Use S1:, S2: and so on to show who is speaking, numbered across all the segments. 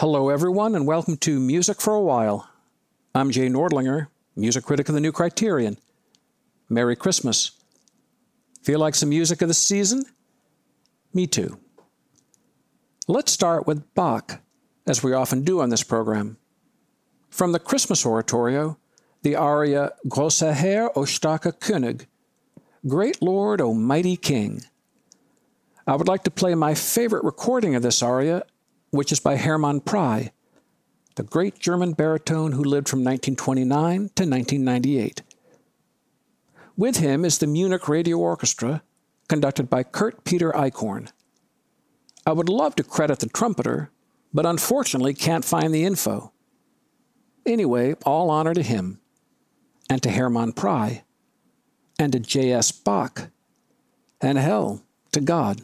S1: Hello, everyone, and welcome to Music for a While. I'm Jay Nordlinger, music critic of the New Criterion. Merry Christmas. Feel like some music of the season? Me too. Let's start with Bach, as we often do on this program. From the Christmas Oratorio, the aria Großer Herr, o starker König, Great Lord, O Mighty King. I would like to play my favorite recording of this aria, which is by Hermann Prey, the great German baritone who lived from 1929 to 1998. With him is the Munich Radio Orchestra, conducted by Kurt Peter Eichhorn. I would love to credit the trumpeter, but unfortunately can't find the info. Anyway, all honor to him, and to Hermann Prey, and to J.S. Bach, and hell, to God.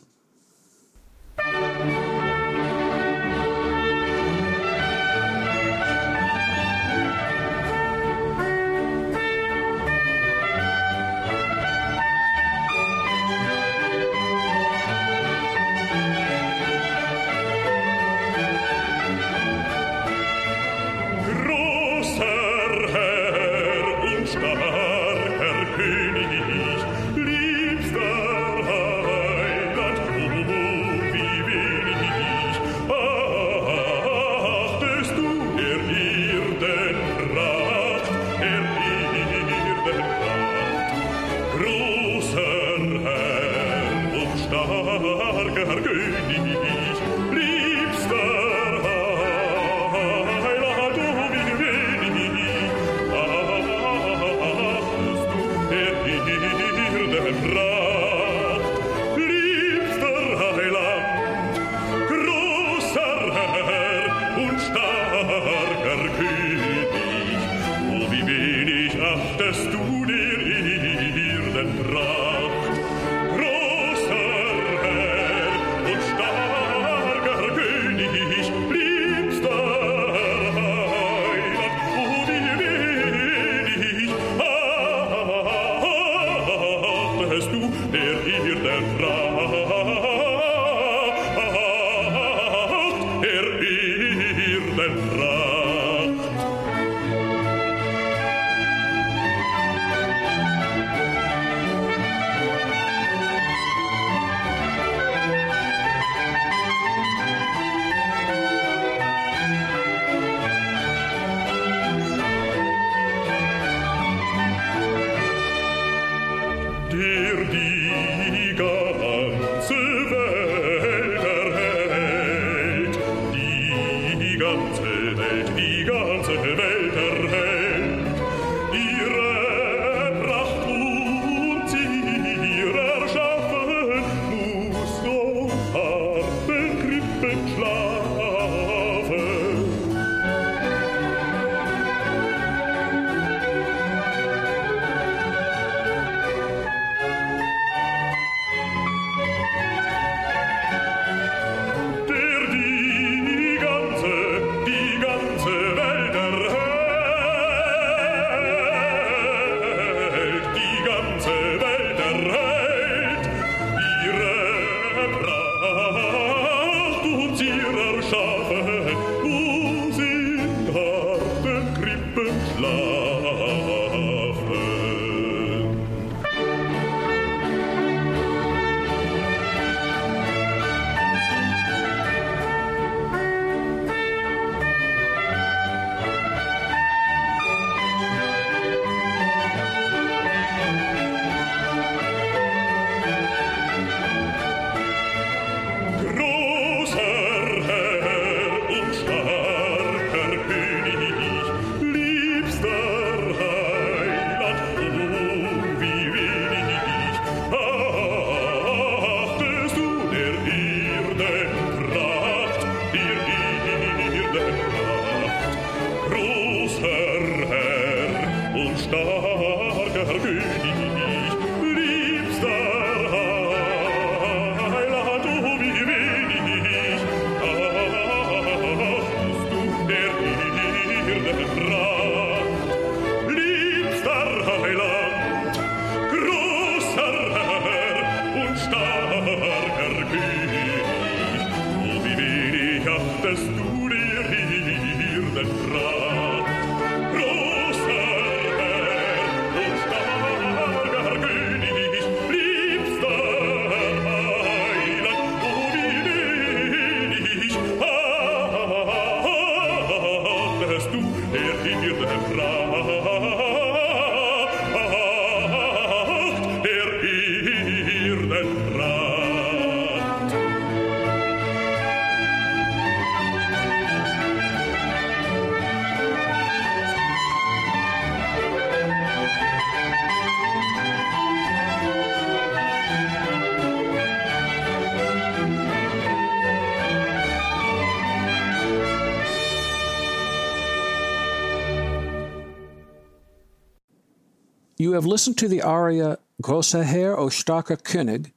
S2: You have listened to the aria Großer Herr, o starker König,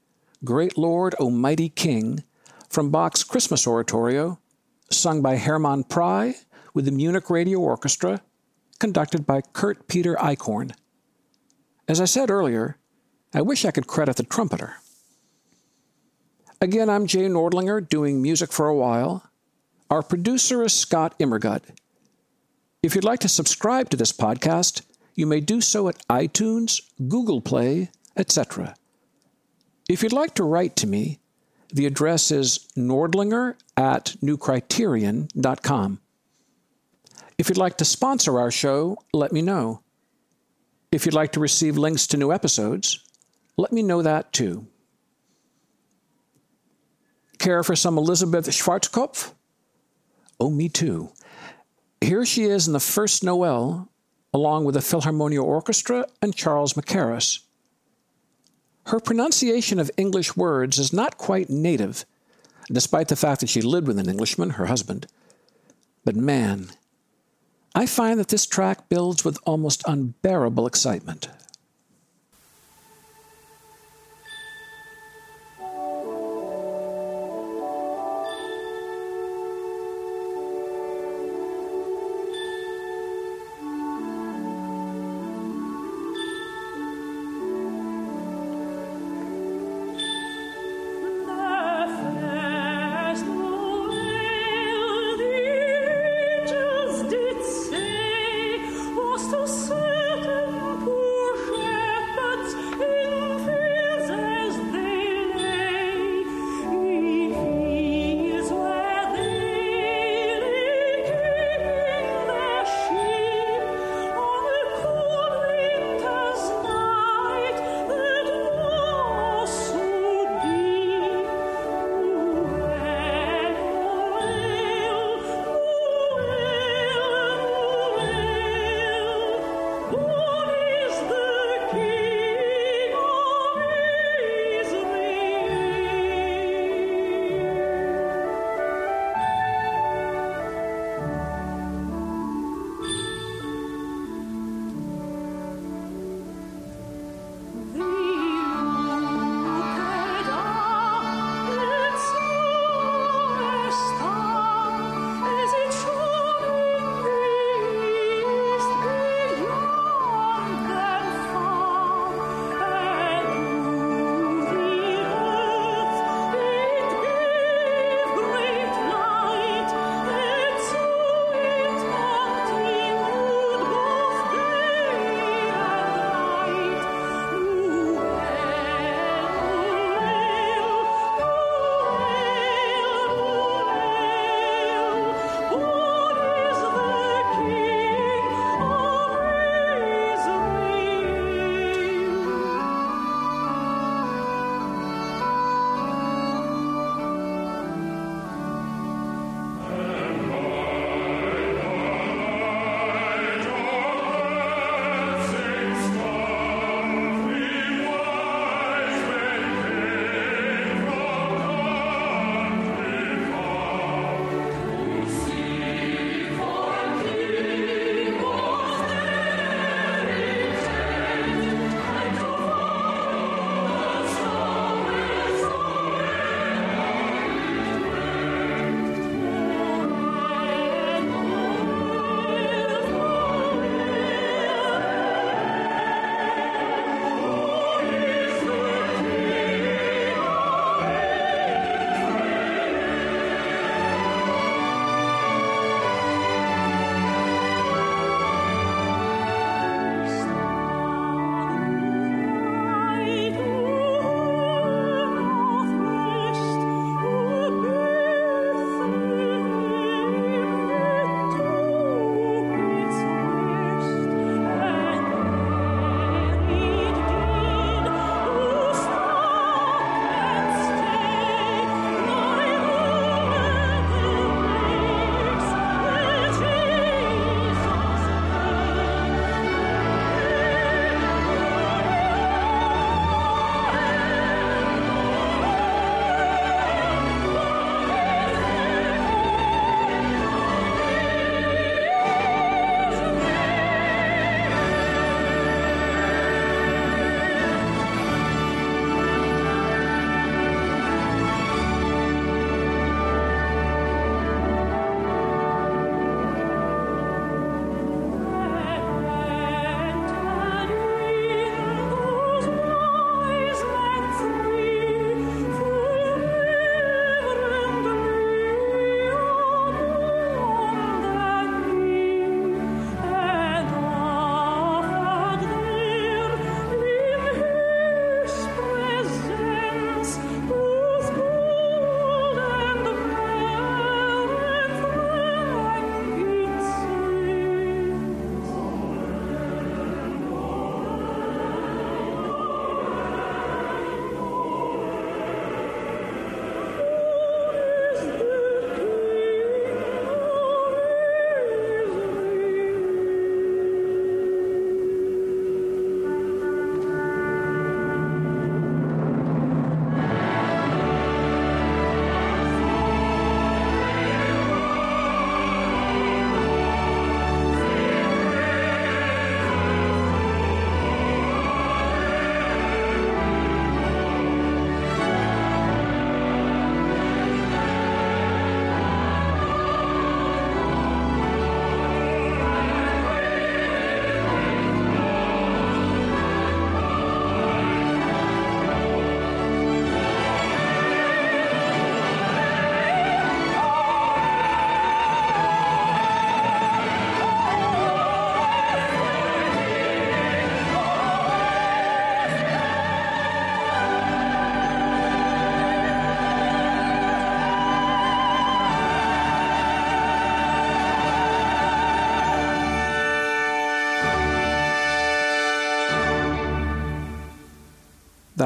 S2: Great Lord, O Mighty King, from Bach's Christmas Oratorio, sung by Hermann Prey with the Munich Radio Orchestra, conducted by Kurt Peter Eichhorn. As I said earlier, I wish I could credit the trumpeter. Again, I'm Jay Nordlinger doing music for a while. Our producer is Scott Immergut. If you'd like to subscribe to this podcast, you may do so at iTunes, Google Play, etc. If you'd like to write to me, the address is nordlinger at newcriterion.com. If you'd like to sponsor our show, let me know. If you'd like to receive links to new episodes, let me know that too. Care for some Elisabeth Schwarzkopf? Oh, me too. Here she is in the first Noel, along with the Philharmonia Orchestra and Charles Mackerras. Her pronunciation of English words is not quite native, despite the fact that she lived with an Englishman, her husband. But man, I find that this track builds with almost unbearable excitement.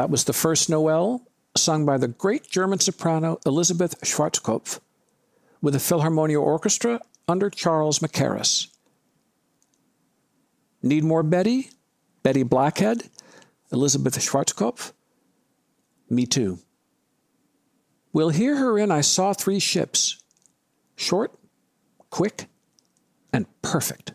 S3: That was the first Noel, sung by the great German soprano Elisabeth Schwarzkopf, with the Philharmonia Orchestra under Charles Mackerras. Need More Betty, Betty Blackhead, Elisabeth Schwarzkopf, Me Too. We'll hear her in I Saw Three Ships. Short, quick, and perfect.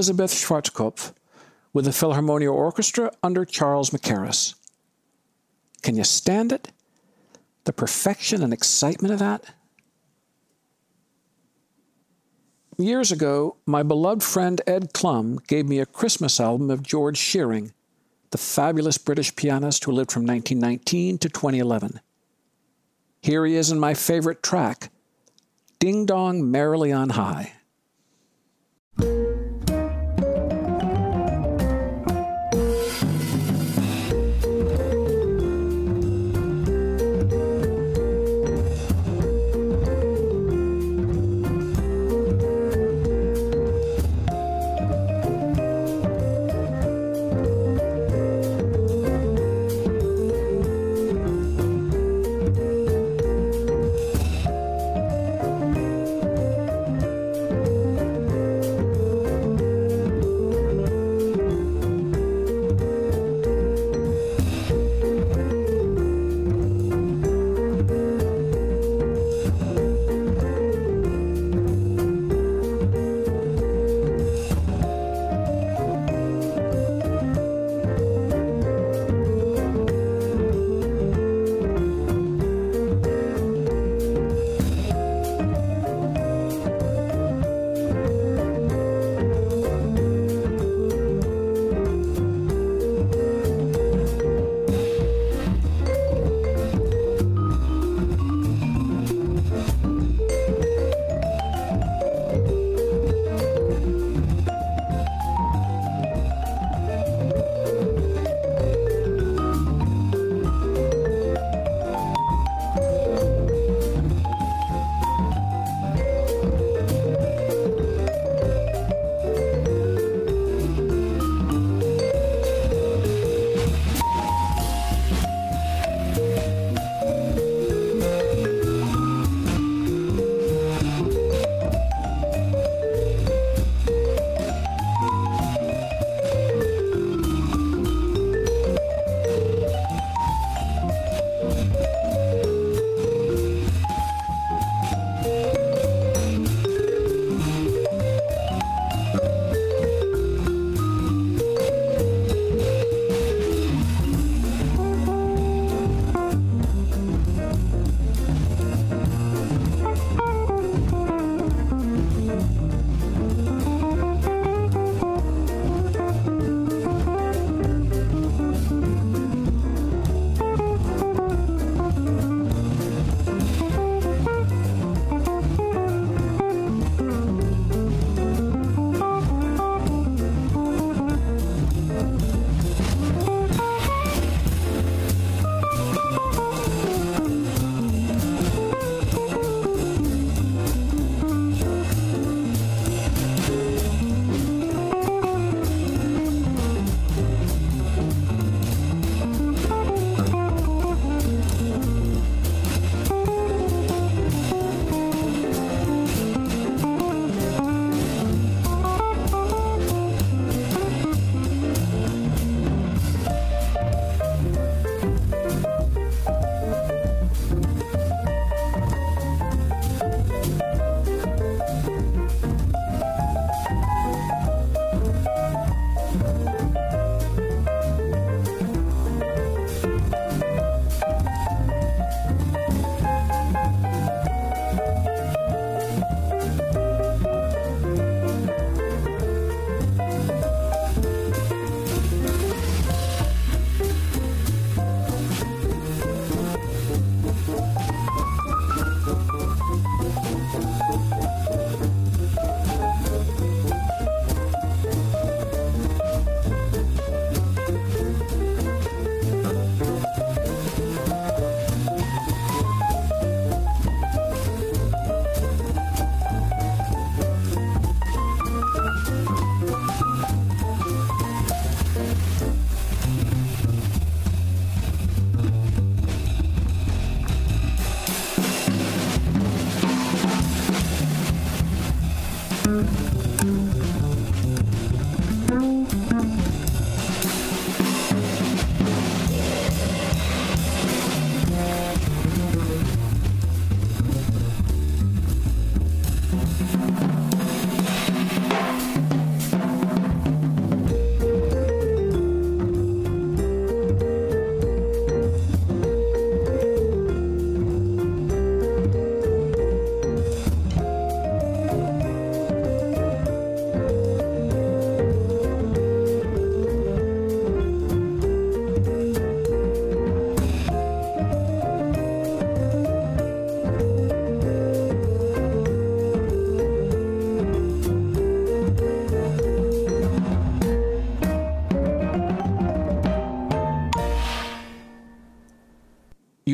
S3: Elisabeth Schwarzkopf with the Philharmonia Orchestra under Charles Mackerras. Can you stand it? The perfection and excitement of that? Years ago, my beloved friend Ed Clum gave me a Christmas album of George Shearing, the fabulous British pianist who lived from 1919 to 2011. Here he is in my favorite track, Ding Dong Merrily on High.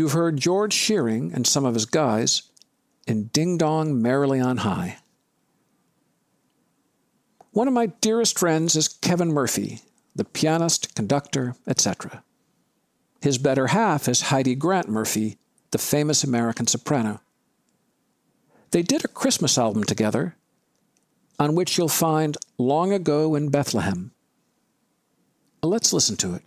S3: You've heard George Shearing and some of his guys in Ding Dong Merrily on High. One of my dearest friends is Kevin Murphy, the pianist, conductor, etc. His better half is Heidi Grant Murphy, the famous American soprano. They did a Christmas album together, on which you'll find Long Ago in Bethlehem. Let's listen to it.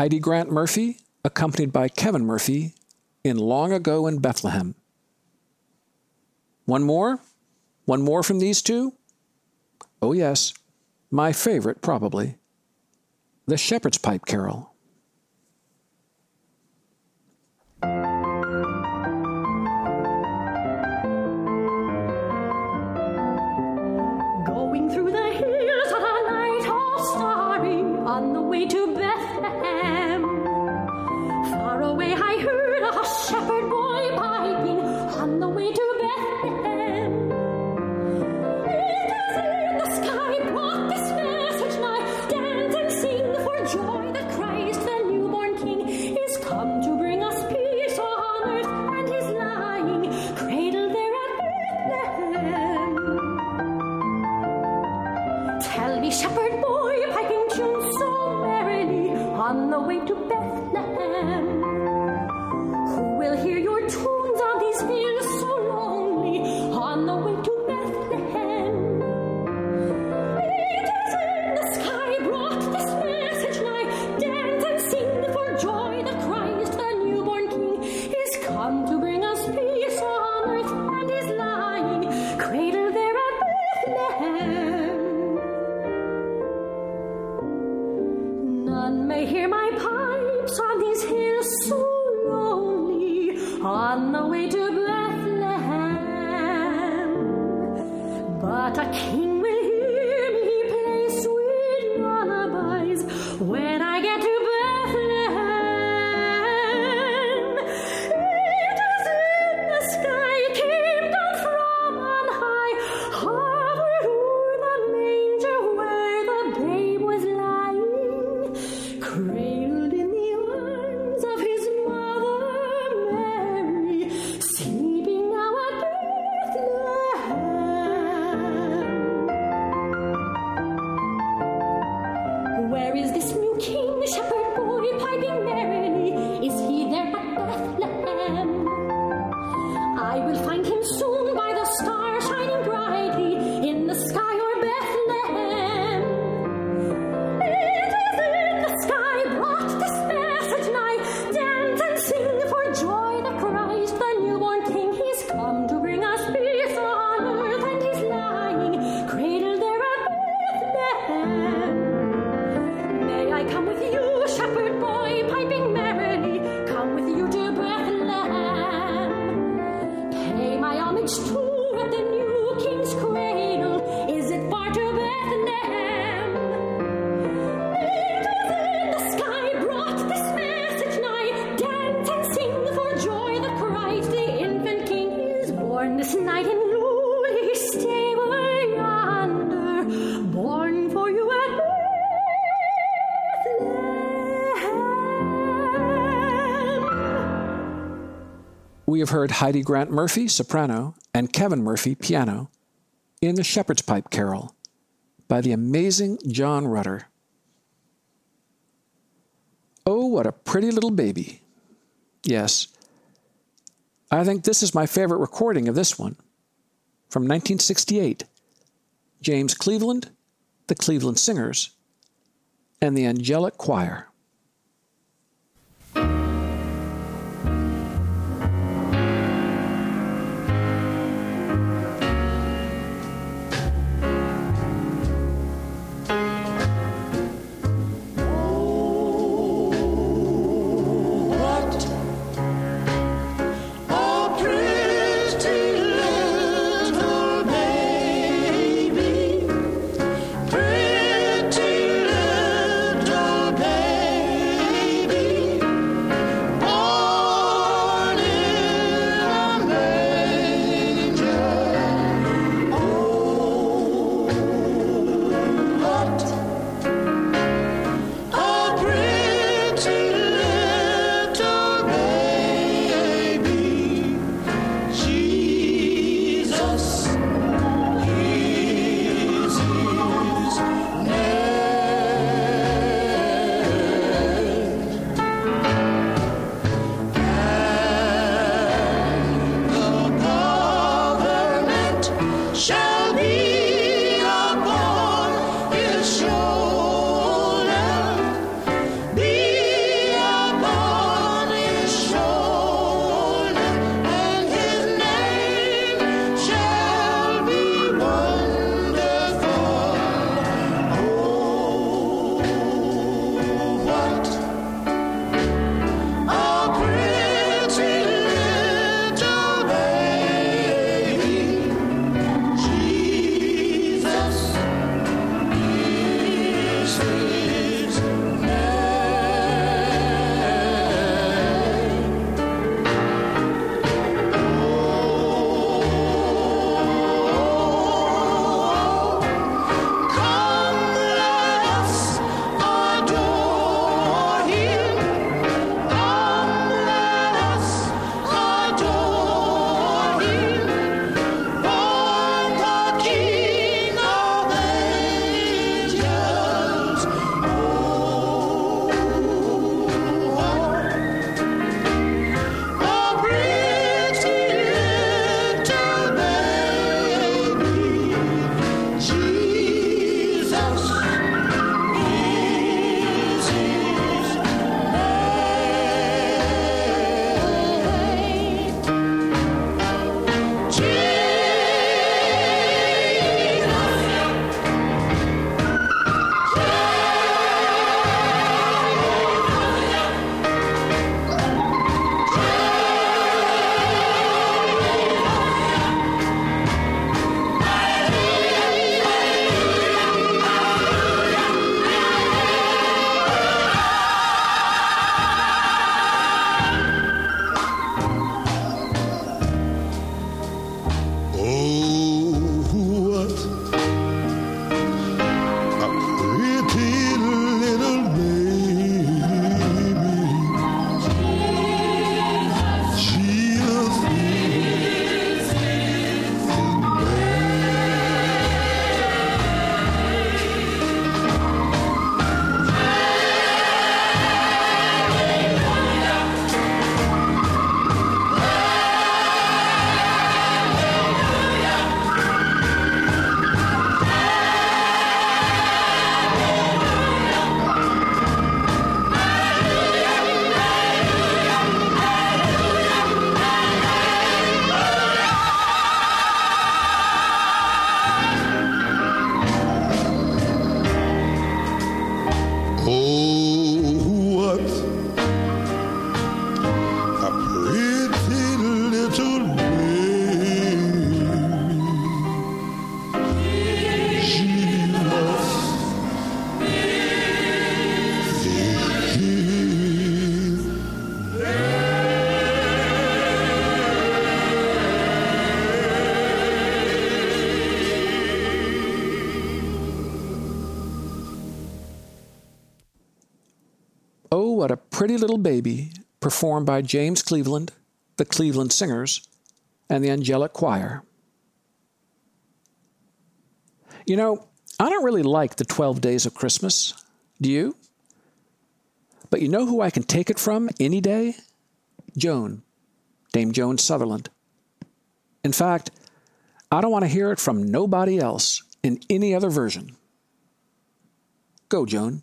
S3: Heidi Grant Murphy, accompanied by Kevin Murphy, in Long Ago in Bethlehem. One more? One more from these two? Oh, yes, my favorite probably. The Shepherd's Pipe Carol. have heard Heidi Grant Murphy, soprano, and Kevin Murphy, piano, in the Shepherd's Pipe Carol by the amazing John Rutter. Oh, what a pretty little baby. Yes, I think this is my favorite recording of this one from 1968. James Cleveland, the Cleveland Singers, and the Angelic Choir.
S4: what a pretty little baby
S3: performed by James Cleveland,
S5: the Cleveland Singers, and the Angelic Choir. You know, I don't really like the 12 days of Christmas. Do you? But you know who I can take it from any day? Joan, Dame Joan Sutherland. In fact, I don't want to hear it from nobody else in any other version. Go, Joan.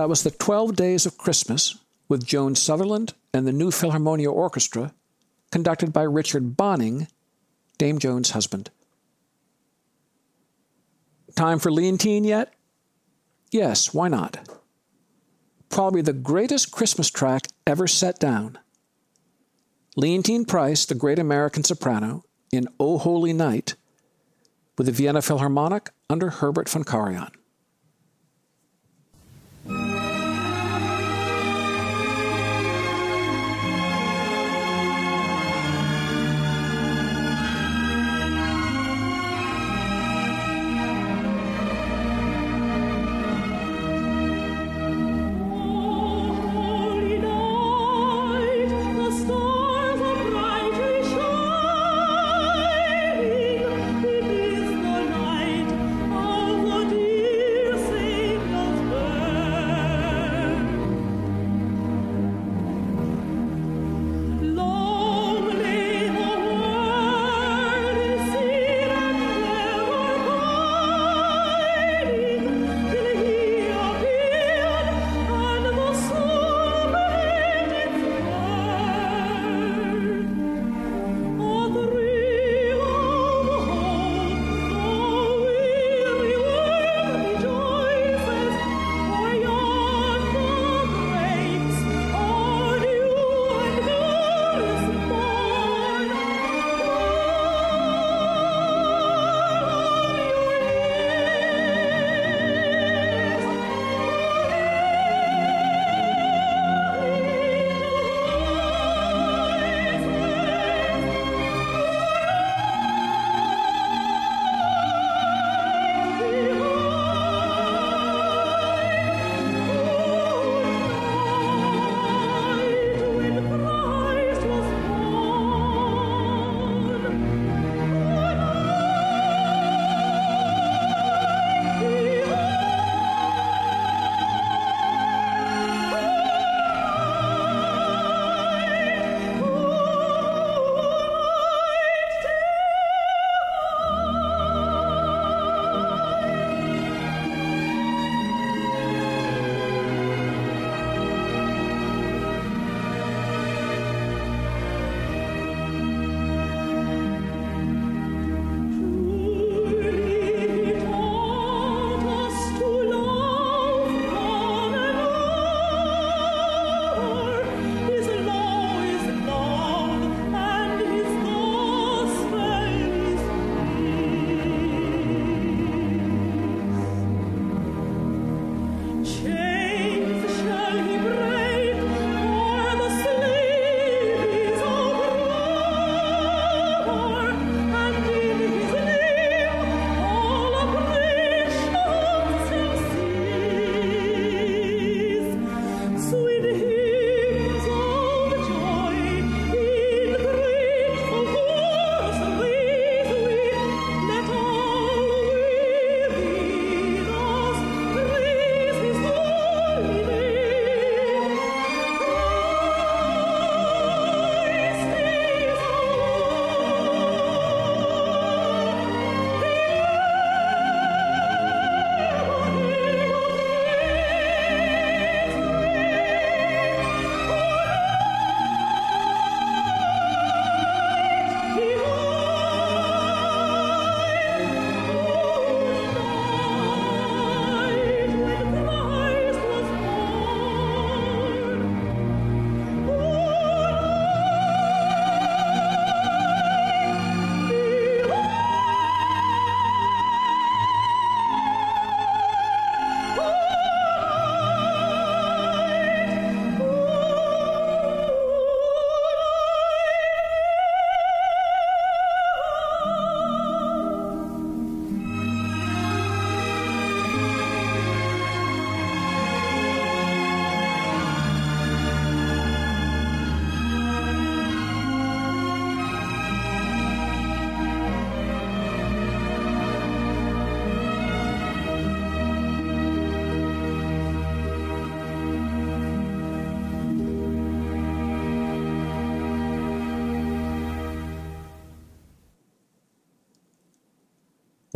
S5: that was the 12 Days of Christmas with Joan Sutherland and the New Philharmonia Orchestra, conducted by Richard Bonynge, Dame Joan's husband. Time for Leontyne yet? Yes, why not? Probably the greatest Christmas track ever set down. Leontyne Price, the great American soprano, in O Holy Night, with the Vienna Philharmonic under Herbert von Karajan.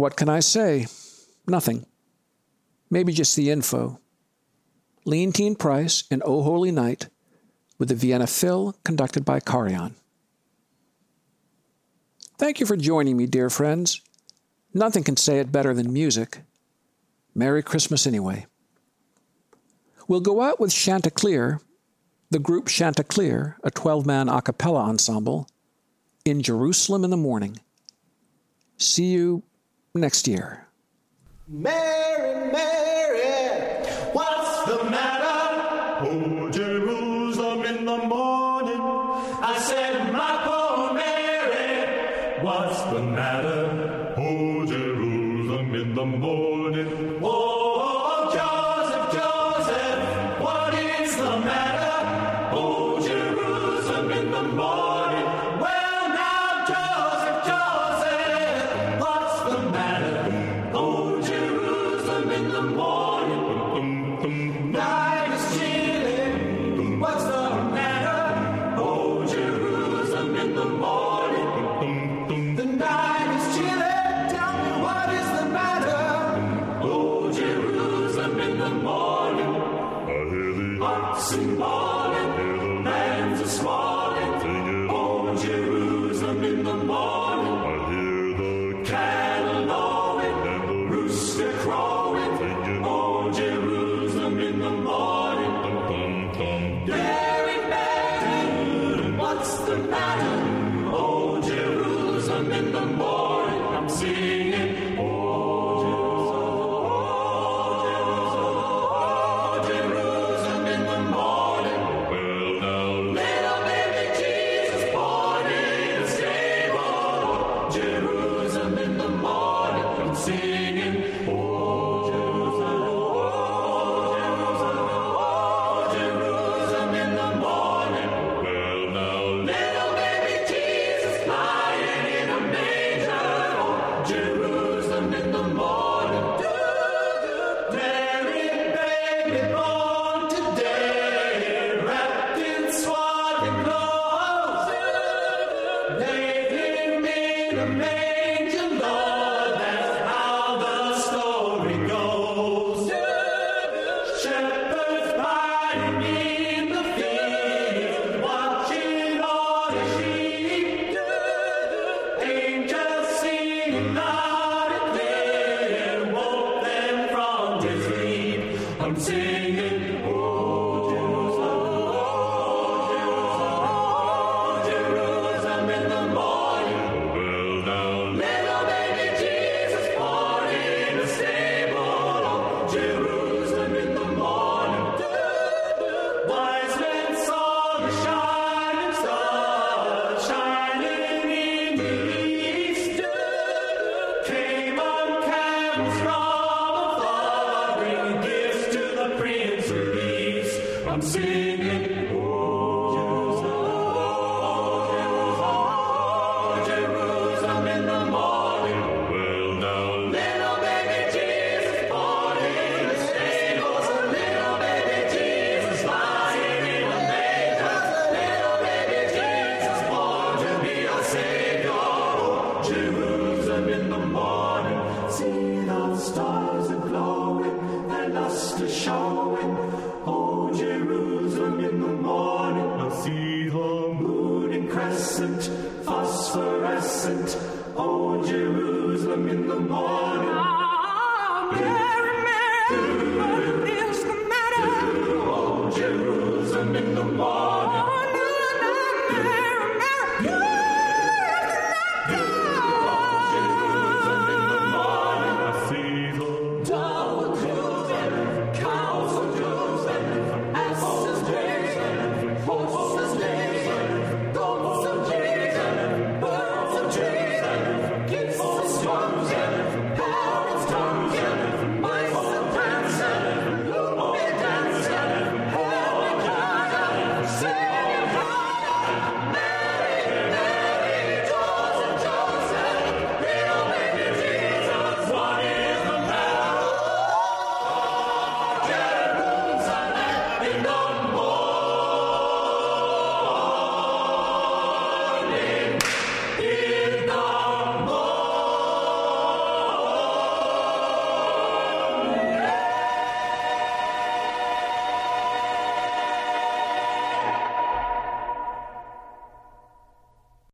S3: What can I say? Nothing. Maybe just the info. Leontyne Price and Oh Holy Night with the Vienna Phil conducted by Karajan. Thank you for joining me, dear friends. Nothing can say it better than music. Merry Christmas, anyway. We'll go out with Chanticleer, the group Chanticleer, a 12 man a cappella ensemble, in Jerusalem in the morning. See you next year.
S4: Mary, Mary.